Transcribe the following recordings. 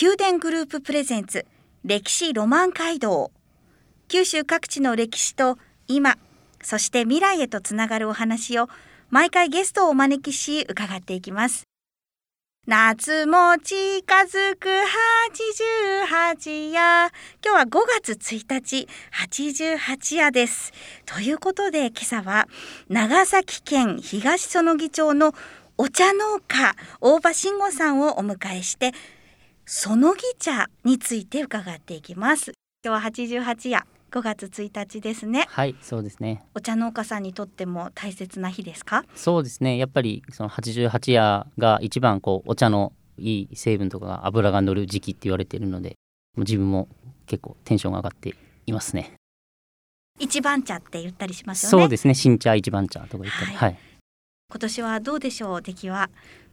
宮殿グループプレゼンツ歴史ロマン街道。九州各地の歴史と今そして未来へとつながるお話を毎回ゲストをお招きし伺っていきます。夏も近づく88夜。今日は5月1日88夜です。ということで今朝は長崎県東園木町のお茶農家大場慎吾さんをお迎えして園木茶について伺っていきます。今日は88夜5月1日ですね。はいそうですね。お茶農家さんにとっても大切な日ですか？そうですね。やっぱりその88夜が一番こうお茶のいい成分とかが油が乗る時期って言われているので自分も結構テンションが上がっていますね。一番茶って言ったりしますよね。そうですね。新茶一番茶とか言ったり、はい、はい、今年はどうでしょう？出来は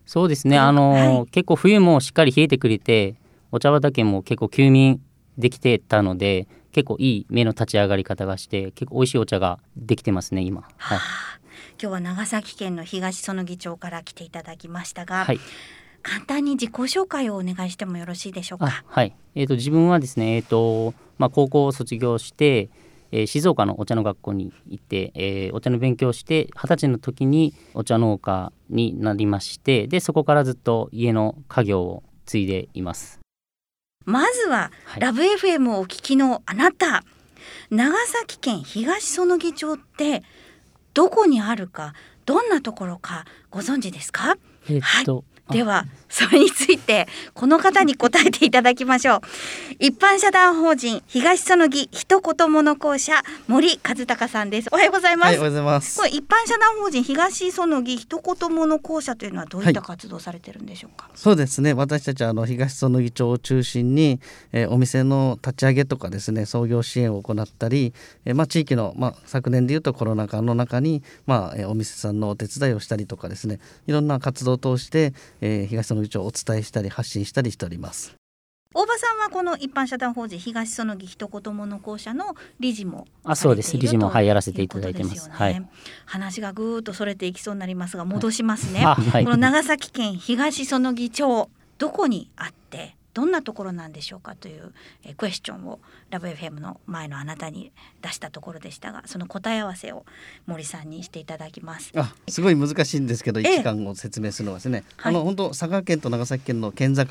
そうですね。あの、はい、結構冬もしっかり冷えてくれてお茶畑も結構休眠できてたので結構いい目の立ち上がり方がして結構美味しいお茶ができてますね今、はい、今日は長崎県の東園木町から来ていただきましたが、はい、簡単に自己紹介をお願いしてもよろしいでしょうか？はい、えーと、自分はですね、えーとまあ、高校を卒業してえー、静岡のお茶の学校に行って、えー、お茶の勉強をして二十歳の時にお茶農家になりましてでそこからずっと家の家業を継いでいます。まずは、はい、ラブ FM をお聞きのあなた。長崎県東園木町ってどこにあるかどんなところかご存知ですか、えー、っと、はい。ではそれについてこの方に答えていただきましょう。一般社団法人東園木一言物校舎森和孝さんです。おはようございます、はい、おはようございます。これ一般社団法人東園木一言物校舎というのはどういった活動されてるんでしょうか、はい、そうですね。私たちはあの東園木町を中心に、えー、お店の立ち上げとかですね創業支援を行ったり、えー、まあ地域のまあ昨年でいうとコロナ禍の中にまあ、えー、お店さんのお手伝いをしたりとかですねいろんな活動を通してえー、東園木町をお伝えしたり発信したりしております。大場さんはこの一般社団法人東園木一言物校舎の理事もあそうです理事もはいやらせていただいてます。はい。話がぐーっとそれていきそうになりますが戻しますね。はい、この長崎県東園木町どこにあってどんなところなんでしょうかというえクエスチョンをラブ FM の前のあなたに出したところでしたがその答え合わせを森さんにしていただきます。あすごい難しいんですけど一間を説明するのはですね、あの本当佐賀県と長崎県の県境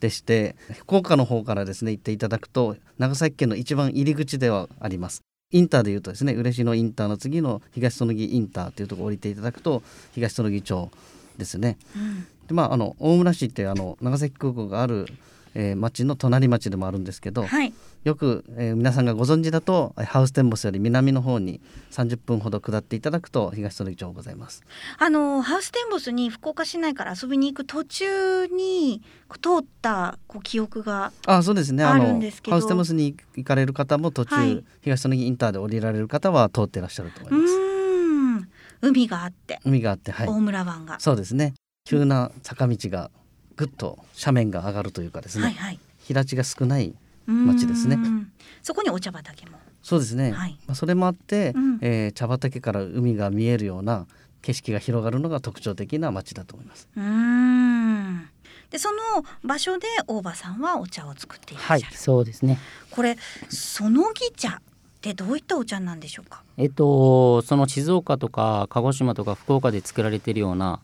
でして福岡の方からですね行っていただくと長崎県の一番入り口ではあります。インターでいうとですね嬉野インターの次の東園木インターというところを降りていただくと東園木町ですね、うん、でまああの大村市ってあの長崎空港がある、えー、町の隣町でもあるんですけど、はい、よく、えー、皆さんがご存知だとハウステンボスより南の方に30分ほど下っていただくと東園町ございます。あのハウステンボスに福岡市内から遊びに行く途中に通ったこう記憶があそうですね。あのハウステンボスに行かれる方も途中、はい、東園インターで降りられる方は通ってらっしゃると思います海があって海があって、はい、大村湾がそうですね急な坂道がぐっと斜面が上がるというかですね、はいはい、平地が少ない町ですね。そこにお茶畑も。そうですね、はい、まあ、それもあって、うん、えー、茶畑から海が見えるような景色が広がるのが特徴的な町だと思います。うん。でその場所で大場さんはお茶を作っていらっしゃる、はい、そうですね。これそのぎ茶ってどういったお茶なんでしょうか？えっとその静岡とか鹿児島とか福岡で作られているような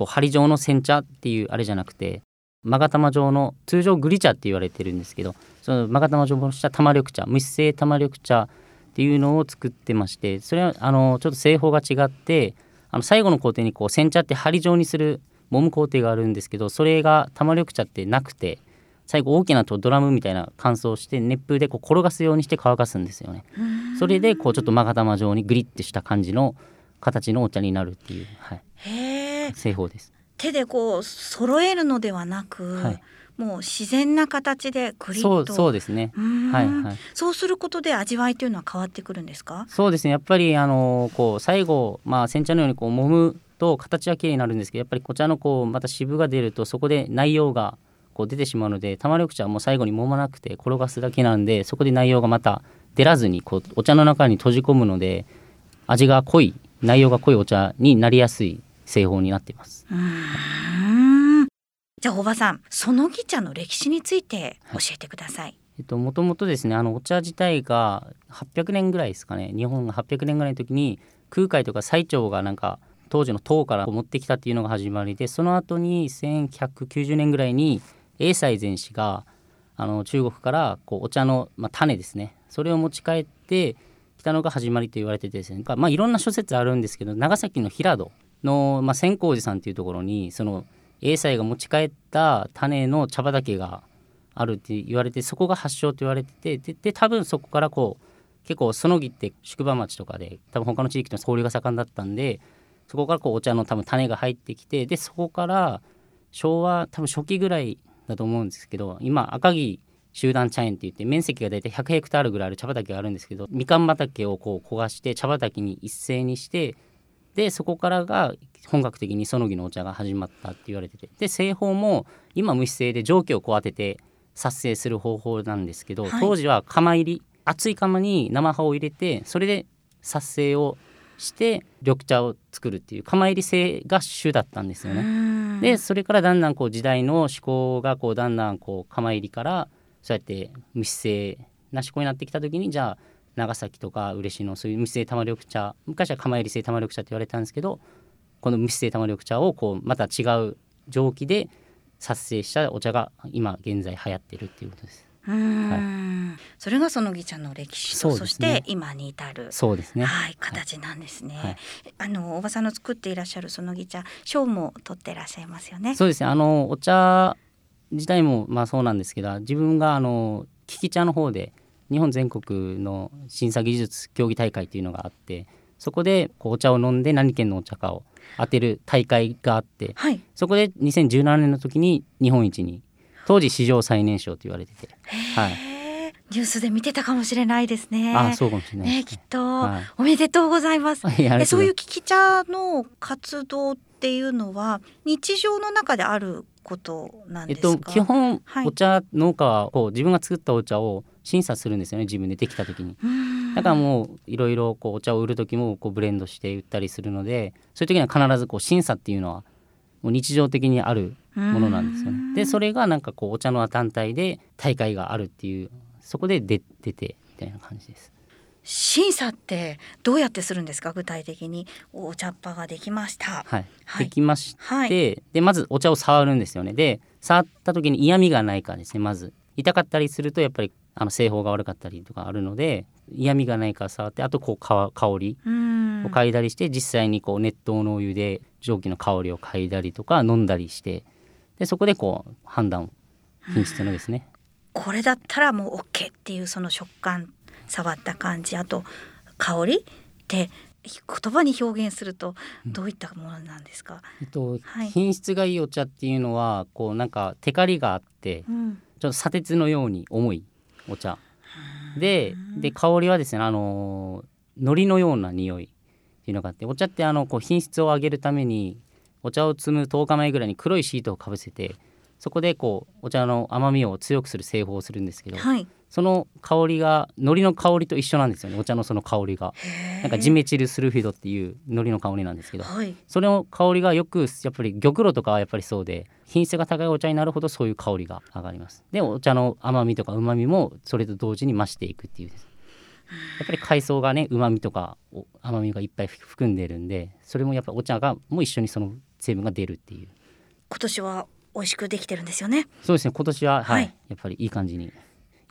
こう針状の煎茶っていうあれじゃなくて勾玉状の通常グリ茶って言われてるんですけどその勾玉状のした玉緑茶無質性玉緑茶っていうのを作ってましてそれはあのちょっと製法が違ってあの最後の工程にこう煎茶って針状にする揉む工程があるんですけどそれが玉緑茶ってなくて最後大きなとドラムみたいな乾燥して熱風でこう転がすようにして乾かすんですよね。それでこうちょっと勾玉状にグリッてした感じの形のお茶になるっていう、はい、製法です。手でこう揃えるのではなく、はい、もう自然な形でクリッそうとそうですね。はいはい。そうすることで味わいというのは変わってくるんですか？そうですね。やっぱりあのこう最後まあ煎茶のようにこう揉むと形は綺麗になるんですけどやっぱりお茶のこうまた渋が出るとそこで内容がこう出てしまうので玉緑茶はもう最後に揉まなくて転がすだけなんでそこで内容がまた出らずにこうお茶の中に閉じ込むので味が濃い内容が濃いお茶になりやすい製法になっています。じゃあ大場さんそのぎ茶の歴史について教えてください、えっと、もともとですねあのお茶自体が800年ぐらいですかね。日本が800年ぐらいの時に空海とか最澄がなんか当時の唐から持ってきたっていうのが始まりでその後に1190年ぐらいに永西禅師があの中国からこうお茶の、まあ、種ですね。それを持ち帰ってきたのが始まりと言われててですね、まあ、いろんな諸説あるんですけど長崎の平戸の、まあ、千光寺さんっていうところにその永西が持ち帰った種の茶畑があるって言われてそこが発祥と言われててで多分そこからこう結構そのぎって宿場町とかで多分他の地域と交流が盛んだったんでそこからこうお茶の多分種が入ってきてでそこから昭和多分初期ぐらいだと思うんですけど今赤城集団茶園って言って面積が大体100ヘクタールぐらいある茶畑があるんですけどみかん畑をこう焦がして茶畑に一斉にしてでそこからが本格的にそのぎのお茶が始まったって言われてて。で製法も今無姿勢で蒸気をこう当てて撮成する方法なんですけど、はい。当時は釜入り熱い釜に生葉を入れてそれで撮成をして緑茶を作るっていう釜入り製が主だったんですよね。ねでそれからだんだんこう時代の思考がこうだんだんこう釜入りからそうやって無姿勢な思考になってきた時にじゃあ長崎とか嬉野そういう無姿勢玉緑茶昔は釜入り製玉緑茶って言われたんですけどこの無姿勢玉緑茶をこうまた違う蒸気で撮成したお茶が今現在流行ってるっていうことです。うーん、それがそのぎ茶の歴史とそ,、ねして今に至るそうですね。はい、形なんですね。はいあのおばさんの作っていらっしゃるそのぎ茶賞も取ってらっしゃいますよね。そうですねあのお茶自体もまあそうなんですけど自分があの利き茶の方で日本全国の審査技術競技大会っていうのがあってそこでお茶を飲んで何県のお茶かを当てる大会があってはい。そこで2017年の時に日本一に当時史上最年少と言われてて、はい、ニュースで見てたかもしれないですね。ああそうかもしれないねきっ。と、はいおめでとうございます。えそういう聞き茶の活動っていうのは日常の中であることなんえっですか？と、基本はいお茶農家はこう自分が作ったお茶を審査するんですよね自分でできた時に。だからもういろいろこうお茶を売る時もこうブレンドして売ったりするのでそういう時には必ずこう審査っていうのはもう日常的にあるものなんですよね。でそれがなんかこうお茶の団体で大会があるっていうそこで出出てみたいな感じです。審査ってどうやってするんですか？具体的にお茶っ葉ができました。はい、はいできまして、はいでまずお茶を触るんですよね。で触った時に嫌味がないかですねまず痛かったりするとやっぱりあの製法が悪かったりとかあるので嫌味がないか触ってあとこうか香りを嗅いだりして、実際にこう熱湯のお湯で蒸気の香りを嗅いだりとか飲んだりしてでそこでこう判断品質のですね。これだったらもう OK っていうその食感触った感じあと香りって言葉に表現するとどういったものなんですか、えっとはい。品質がいいお茶っていうのはこうなんかテカリがあってうん。ちょっと砂鉄のように重いお茶。でで香りはですねあの海苔のような匂いっていうのがあってお茶ってあのこう品質を上げるためにお茶を摘む10日前ぐらいに黒いシートをかぶせてそこでこうお茶の甘みを強くする製法をするんですけどはいその香りが海苔の香りと一緒なんですよね。お茶のその香りが。なんかジメチルスルフィドっていう海苔の香りなんですけど。はい。それの香りがよくやっぱり玉露とかはやっぱりそうで品質が高いお茶になるほどそういう香りが上がります。でお茶の甘みとか旨みもそれと同時に増していくっていうです。やっぱり海藻がね旨みとかお甘みがいっぱい含んでるんでそれもやっぱお茶がもう一緒にその成分が出るっていう。今年は美味しくできてるんですよね。そうですね。今年は、はい。はい。やっぱりいい感じに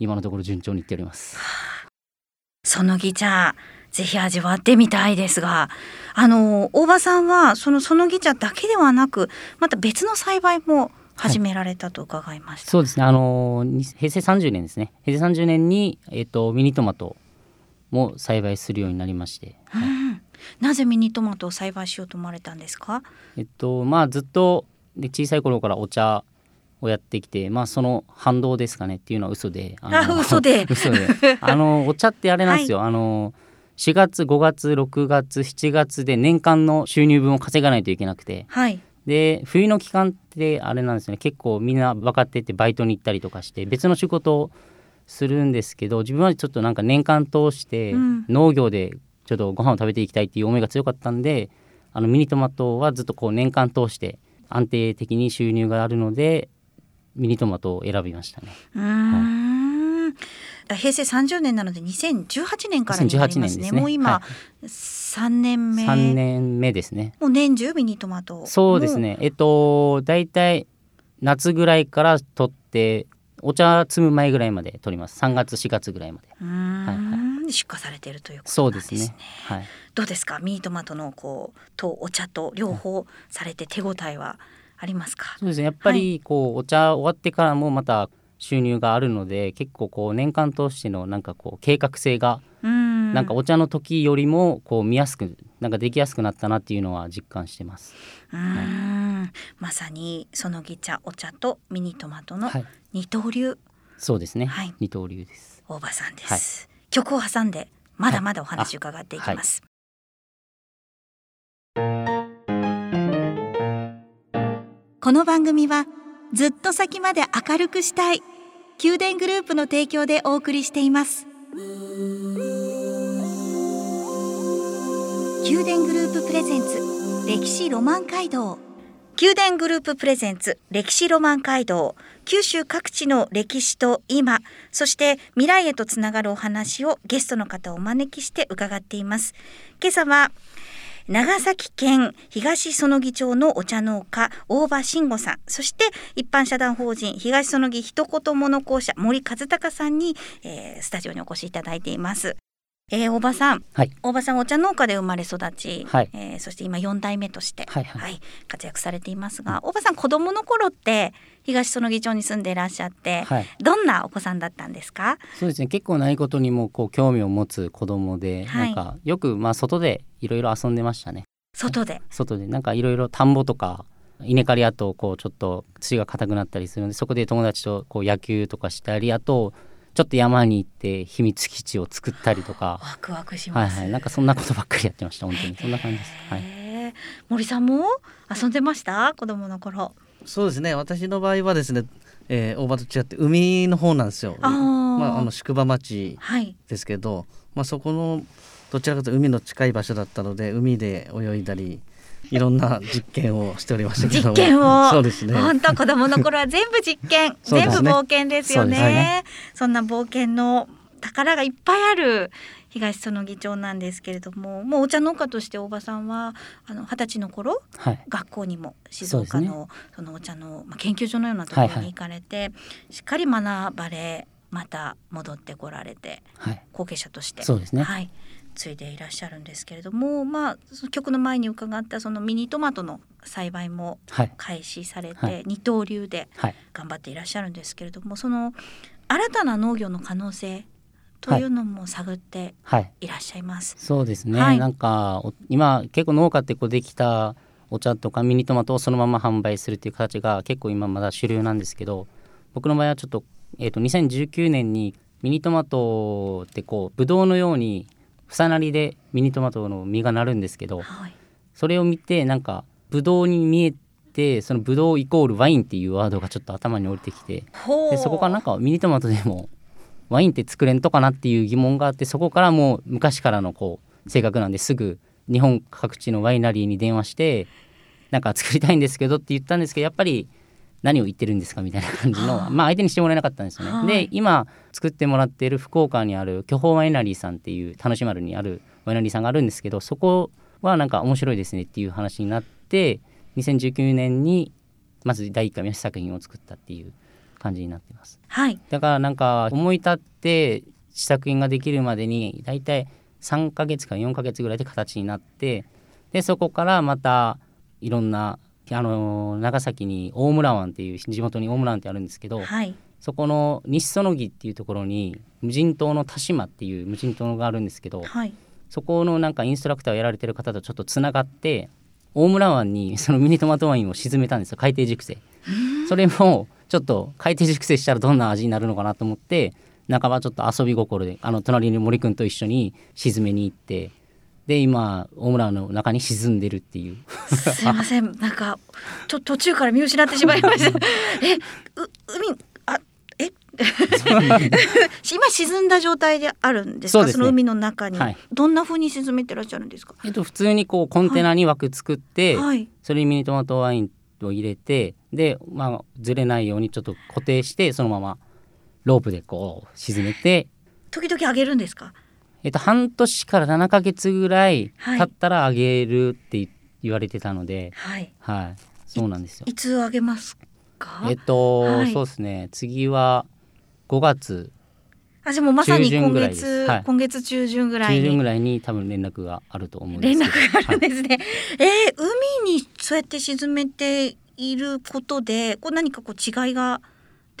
今のところ順調にいっております。そのぎ茶ぜひ味わってみたいですがあの大場さんはそのそのぎ茶だけではなくまた別の栽培も始められたと伺いました、そうですね。あのに平成30年ですね。平成30年に、えっとミニトマトも栽培するようになりまして、はい。うん。なぜミニトマトを栽培しようと思われたんですか？えっとまあずっとで小さい頃からお茶をやってきてまあその反動ですかねっていうのは嘘で あの嘘で。嘘で。あのお茶ってあれなんですよ、はい、あの4月5月6月7月で年間の収入分を稼がないといけなくて、はい、で冬の期間ってあれなんですね。結構みんな分かっててバイトに行ったりとかして別の仕事をするんですけど自分はちょっとなんか年間通して農業でちょっとご飯を食べていきたいっていう思いが強かったんであのミニトマトはずっとこう年間通して安定的に収入があるのでミニトマトを選びましたね。はい、平成30年なので2018年からになりますね。すねもう今、はい、3年目。3年目ですね。もう年中ミニトマト。そうですね。えっと大体夏ぐらいから取ってお茶摘む前ぐらいまで取ります。3月4月ぐらいまで。はいはい、出荷されているということですね。そうですね。はい。どうですか？ミニトマトのこうとお茶と両方されて手応えはありますか？そうですね。やっぱりこう、お茶終わってからもまた収入があるので結構こう年間通してのなんかこう計画性がなんかお茶の時よりもこう見やすくなんかできやすくなったなっていうのは実感してます。うん、はい、まさにそのぎ茶お茶とミニトマトの二刀流、はい、そうですね、はい、二刀流です。大場さんです、曲を挟んでまだまだお話伺っていきます、この番組はずっと先まで明るくしたい宮殿グループの提供でお送りしています。宮殿グループプレゼンツ歴史ロマン街道。宮殿グループプレゼンツ歴史ロマン街道。九州各地の歴史と今そして未来へとつながるお話をゲストの方をお招きして伺っています。今朝は長崎県東園木町のお茶農家大場慎吾さん。そして一般社団法人東園木一言物講社森和孝さんに、えー、スタジオにお越しいただいています。えー、大場さん、はい、大場さんお茶農家で生まれ育ち、はい、えー、そして今4代目として、はい、はい、活躍されていますが、大場さん子供の頃って東園木町に住んでいらっしゃって、はい、どんなお子さんだったんですか？そうですね。結構ないことにもこう興味を持つ子供で、はい、なんかよくまあ外でいろいろ遊んでましたね。外で。外で。なんかいろいろ田んぼとか稲刈りあとこうちょっと土が硬くなったりするのでそこで友達とこう野球とかしたりあとちょっと山に行って秘密基地を作ったりとか。ワクワクします、はいはい、なんかそんなことばっかりやってました本当に。そんな感じです、はい、森さんも遊んでました？子供の頃。そうですね。私の場合はですね、えー、大場と違って海の方なんですよ。あ、まあ、あの宿場町ですけど、はい、まあ、そこのどちらかというと海の近い場所だったので海で泳いだりいろんな実験をしておりました実験を。そうですね。本当子供の頃は全部実験、ね、全部冒険ですよね。そね。そんな冒険の宝がいっぱいある東園議長なんですけれどももうお茶農家として大場さんはあの二十歳の頃、はい、学校にも静岡のそ、ね,、のお茶の、まあ、研究所のようなところに行かれて、はいはい、しっかり学ばれまた戻ってこられて、はい、後継者として。そうですね、はい、継いでいらっしゃるんですけれども、まあ、その曲の前に伺ったそのミニトマトの栽培も開始されて、はい、二刀流で頑張っていらっしゃるんですけれども、その新たな農業の可能性というのも探ってい。らっしゃいます。はい、そうですね、はい、なんか今結構農家ってこうできたお茶とかミニトマトをそのまま販売するっていう形が結構今まだ主流なんですけど僕の場合はちょっと,、えーと、と2019年にミニトマトってこうブドウのように房なりでミニトマトの実がなるんですけど、はい、それを見てなんかブドウに見えてそのブドウイコールワインっていうワードがちょっと頭に降りてきてでそこからなんかミニトマトでもワインって作れんとかなっていう疑問があってそこからもう昔からのこう性格なんですぐ日本各地のワイナリーに電話してなんか作りたいんですけどって言ったんですけどやっぱり何を言ってるんですかみたいな感じの、まあ、相手にしてもらえなかったんですよね。で今作ってもらっている福岡にある巨峰ワイナリーさんっていう田主丸にあるワイナリーさんがあるんですけどそこはなんか面白いですねっていう話になって2019年にまず第1回目作品を作ったっていう感じになってます。はい、だからなんか思い立って試作品ができるまでに大体3ヶ月から4ヶ月ぐらいで形になってでそこからまたいろんなあの長崎に大村湾っていう地元に大村湾ってあるんですけど、はい、そこの西園木っていうところに無人島の田島っていう無人島があるんですけど、はい、そこのなんかインストラクターをやられてる方とちょっとつながって大村湾に そのミニトマトワインを沈めたんですよ海底熟成。それもちょっと海底熟成したらどんな味になるのかなと思って半ばちょっと遊び心であの隣に森くんと一緒に沈めに行ってで今大村の中に沈んでるっていう。すいません。なんかと途中から見失ってしまいました。えう海あえ？今沈んだ状態であるんですか？そ、ね,、の海の中に、はい、どんな風に沈めてらっしゃるんですか？えっと普通にこうコンテナに枠作って、はい、それにミニトマトワインを入れてでまあずれないようにちょっと固定してそのままロープでこう沈めて。時々上げるんですか？えっと半年から7か月ぐらい経ったら上げるって言われてたので。はい、はい、そうなんですよ。いつ上げますか？えっと、はい、そうですね。次は5月あじゃもまさに今月、はい、今月中旬ぐらい中旬ぐらいに多分連絡があると思うんです連絡があるんですね、はい、えー、海にそうやって沈めていることでこう何かこう違いが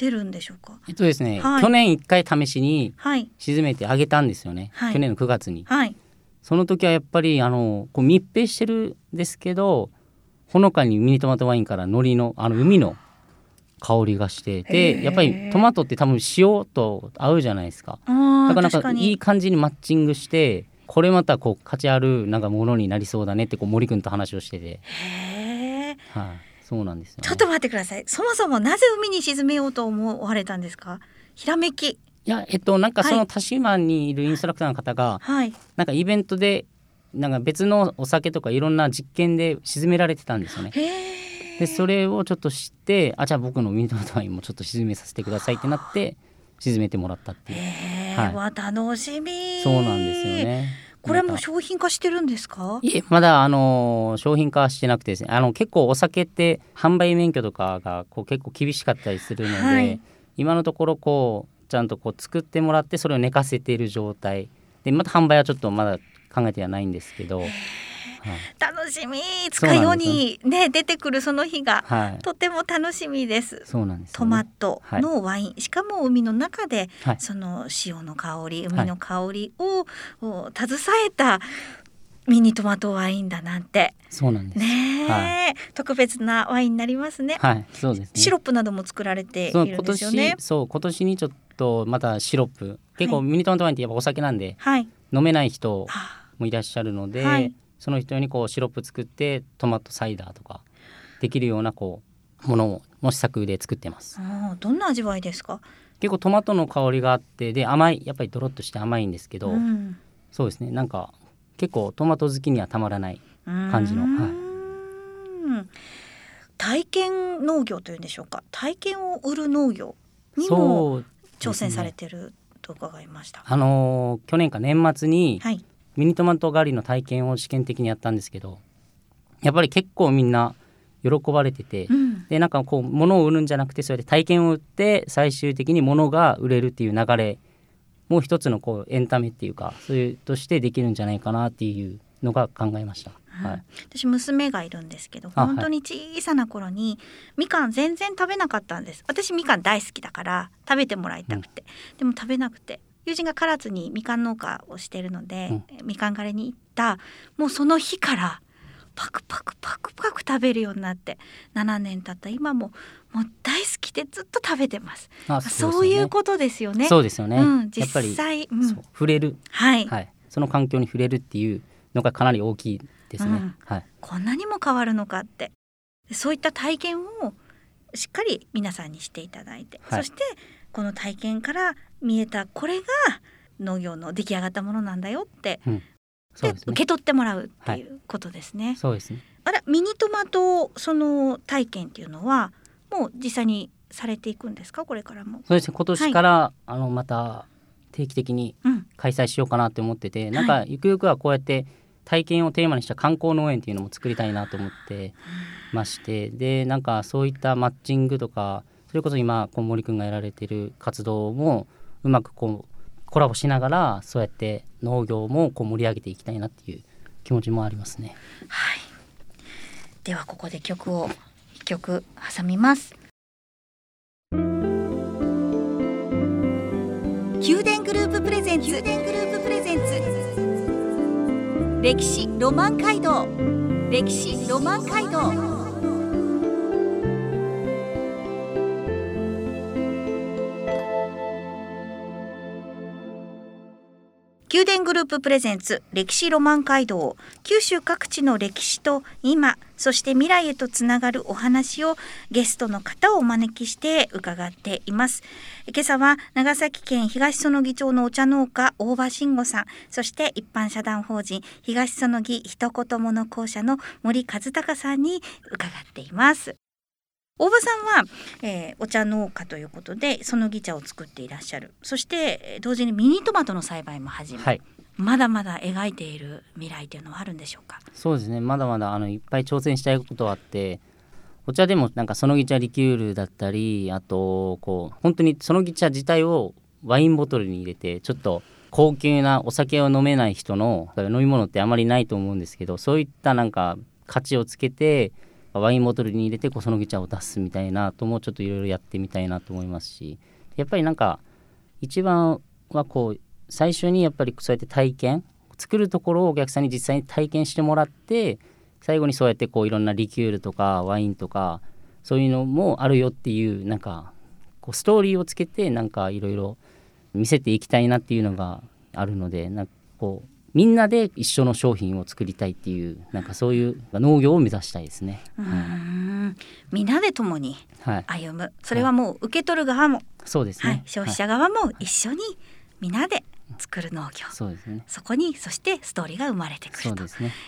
出るんでしょうか？えっとですね、はい、去年一回試しに沈めてあげたんですよね、去年の9月に、その時はやっぱりあのこう密閉してるんですけどほのかにミニトマトワインから海苔のあの海の香りがしてでやっぱりトマトって多分塩と合うじゃないですか。だからなんかいい感じにマッチングしてこれまたこう価値あるなんかものになりそうだねってこう森君と話をしてて。はい、あ、そうなんです、ね、ちょっと待ってください。そもそもなぜ海に沈めようと思われたんですか？ひらめき。いやえっとなんかその田島にいるインストラクターの方が、はい、なんかイベントでなんか別のお酒とかいろんな実験で沈められてたんですよね。でそれをちょっと知ってあじゃあ僕のミニトマトワインもちょっと沈めさせてくださいってなって沈めてもらったっていう。はい、楽しみ。そうなんですよね。これはもう商品化してるんですか？いえまだあの商品化してなくてですね。あの結構お酒って販売免許とかがこう結構厳しかったりするので、はい、今のところこうちゃんとこう作ってもらってそれを寝かせている状態。でまた販売はちょっとまだ考えてはないんですけど。楽しみ。使いようにね出てくるその日が、はい、とても楽しみです。そうなんです、ね、トマトのワイン、はい、しかも海の中で、はい、その潮の香り海の香りを、携えたミニトマトワインだなんて。そうなんです。ね、はい、特別なワインになりますね。はいそうです、ね、シロップなども作られているんですよね。そう今年にちょっとまたシロップ。結構ミニトマトワインってやっぱお酒なんで、はい、飲めない人もいらっしゃるので、はい、その人にこうシロップ作ってトマトサイダーとかできるようなこうものをも試作で作ってます。どんな味わいですか？結構トマトの香りがあってで甘いやっぱりドロッとして甘いんですけど、うん、そうですねなんか結構トマト好きにはたまらない感じの。はい、体験農業というんでしょうか体験を売る農業にも挑戦されてると伺いました。ね、あのー、去年か年末に、はい、ミニトマト狩りの体験を試験的にやったんですけどやっぱり結構みんな喜ばれてて、うん、でなんかこう物を売るんじゃなくてそれで体験を売って最終的に物が売れるっていう流れもう一つのこうエンタメっていうかそういうとしてできるんじゃないかなっていうのが考えました。はい、私娘がいるんですけど本当に小さな頃に、はい、みかん全然食べなかったんです。私みかん大好きだから食べてもらいたくて、うん、でも食べなくて友人が唐津にみかん農家をしてるので、うん、みかん狩りに行った。もうその日からパクパクパクパク食べるようになって7年経った。今ももう大好きでずっと食べてます。そう、ね,、いうことですよね。そうですよね、うん、実際、うん、触れる、はい、はい、その環境に触れるっていうのがかなり大きいですね、うん、はい、こんなにも変わるのかって。そういった体験をしっかり皆さんにしていただいて、はい、そしてこの体験から見えたこれが農業の出来上がったものなんだよって、うん、で、ね、受け取ってもらうっていうことですね。はい、そうですね。あらミニトマトその体験っていうのはもう実際にされていくんですか？これからも。そうですね。今年から、はい、あのまた定期的に開催しようかなって思ってて、うん、なんかゆくゆくはこうやって体験をテーマにした観光農園っていうのも作りたいなと思ってましてでなんかそういったマッチングとかそれこそ今こう森くんがやられてる活動もうまくこうコラボしながらそうやって農業もこう盛り上げていきたいなっていう気持ちもありますね。はい。ではここで曲を一曲挟みます。宮殿グループプレゼンツ。宮殿グループプレゼンツ。歴史ロマン街道。歴史ロマン街道。宮殿グループプレゼンツ歴史ロマン街道。九州各地の歴史と今そして未来へとつながるお話をゲストの方をお招きして伺っています。今朝は長崎県東園木町のお茶農家大場慎吾さん。そして一般社団法人東園木一言物校舎の森和孝さんに伺っています。大場さんは、えー、お茶農家ということでそのぎ茶を作っていらっしゃる。そして同時にミニトマトの栽培も始め、はい、まだまだ描いている未来というのはあるんでしょうか？そうですね。まだまだあのいっぱい挑戦したいことはあってお茶でもなんかそのぎ茶リキュールだったりあとこう本当にそのぎ茶自体をワインボトルに入れてちょっと高級なお酒を飲めない人の飲み物ってあまりないと思うんですけどそういったなんか価値をつけてワインボトルに入れてこそのぎ茶を出すみたいなともちょっといろいろやってみたいなと思いますしやっぱりなんか一番はこう最初にやっぱりそうやって体験作るところをお客さんに実際に体験してもらって最後にそうやってこういろんなリキュールとかワインとかそういうのもあるよっていうなんかこうストーリーをつけてなんかいろいろ見せていきたいなっていうのがあるのでなんかこうみんなで一緒の商品を作りたいっていうなんかそういう農業を目指したいですね。うん。みんなで共に歩む、はい、それはもう受け取る側も、そうですね、はい、消費者側も一緒にみんなで作る農業、そうですね、そこにそしてストーリーが生まれてくると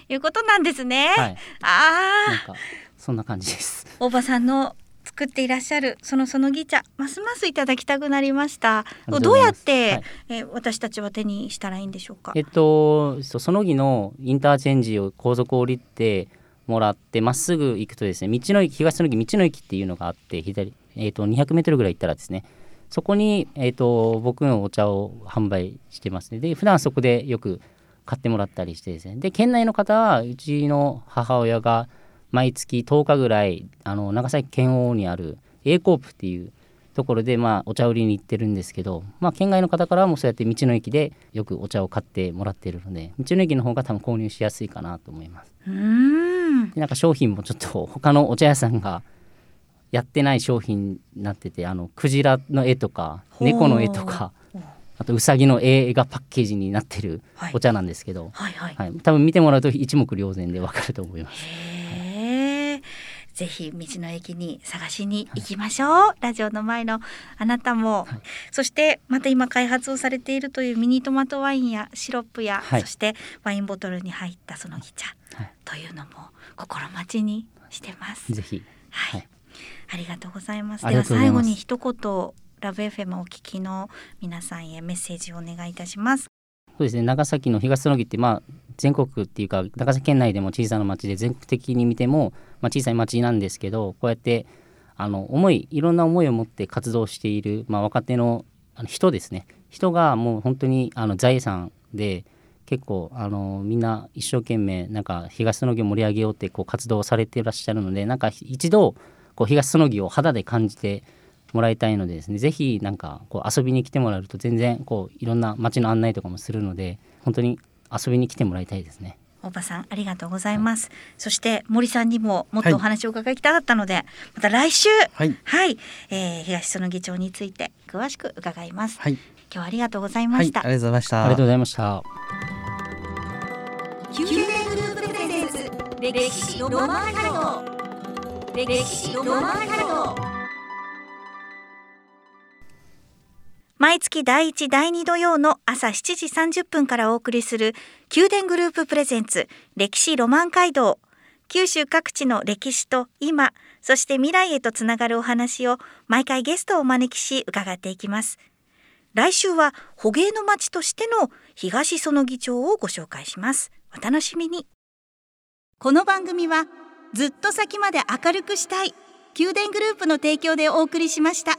いうことなんですね。はい、ああそんな感じです。大場さんの作っていらっしゃるそのそのぎ茶ますますいただきたくなりました。どうやって、はい、え私たちは手にしたらいいんでしょうか？えっとそのぎのインターチェンジを高速降りてもらってまっすぐ行くとですね道の駅東の木道の駅っていうのがあって左えっと200メートルぐらい行ったらですねそこに、えーと、僕のお茶を販売してますね。で普段そこでよく買ってもらったりしてですね。で県内の方はうちの母親が毎月10日ぐらいあの長崎県央にある A コープっていうところで、まあ、お茶売りに行ってるんですけど、まあ、県外の方からもそうやって道の駅でよくお茶を買ってもらっているので道の駅の方が多分購入しやすいかなと思います。うん。なんか商品もちょっと他のお茶屋さんがやってない商品になっててあのクジラの絵とか猫の絵とかあとうさぎの絵がパッケージになってるお茶なんですけど、はいはい。はい、はい、多分見てもらうと一目瞭然でわかると思います。ぜひ道の駅に探しに行きましょう、はい、ラジオの前のあなたも、はい、そしてまた今開発をされているというミニトマトワインやシロップや、はい、そしてワインボトルに入ったそのぎ茶というのも心待ちにしてます。ぜひ、はい、ありがとうございます。では最後に一言ラブ FM お聞きの皆さんへメッセージをお願いいたします。そうですね。長崎の東園木ってまあ全国っていうか長崎県内でも小さな町で全国的に見ても、まあ、小さい町なんですけどこうやってあの思いいろんな思いを持って活動している、まあ、若手の人ですね。人がもう本当にあの財産で結構あのみんな一生懸命なんか東園木を盛り上げようってこう活動されてらっしゃるのでなんか一度こう東園木を肌で感じてもらいたいのでですねぜひなんかこう遊びに来てもらえると全然こういろんな街の案内とかもするので本当に遊びに来てもらいたいですね。大場さんありがとうございます、はい、そして森さんにももっとお話を伺いたかったので、はい、また来週。はい、はい、えー、東園議長について詳しく伺います、はい、今日はありがとうございました、ありがとうございました。ありがとうございました。宮殿グループプレゼンツ歴史ロマンハルド歴史ロマンハル毎月第1第2土曜の朝7時30分からお送りする宮殿グループプレゼンツ歴史ロマン街道。九州各地の歴史と今そして未来へとつながるお話を毎回ゲストをお招きし伺っていきます。来週は捕鯨の町としての東園議長をご紹介します。お楽しみに。この番組はずっと先まで明るくしたい宮殿グループの提供でお送りしました。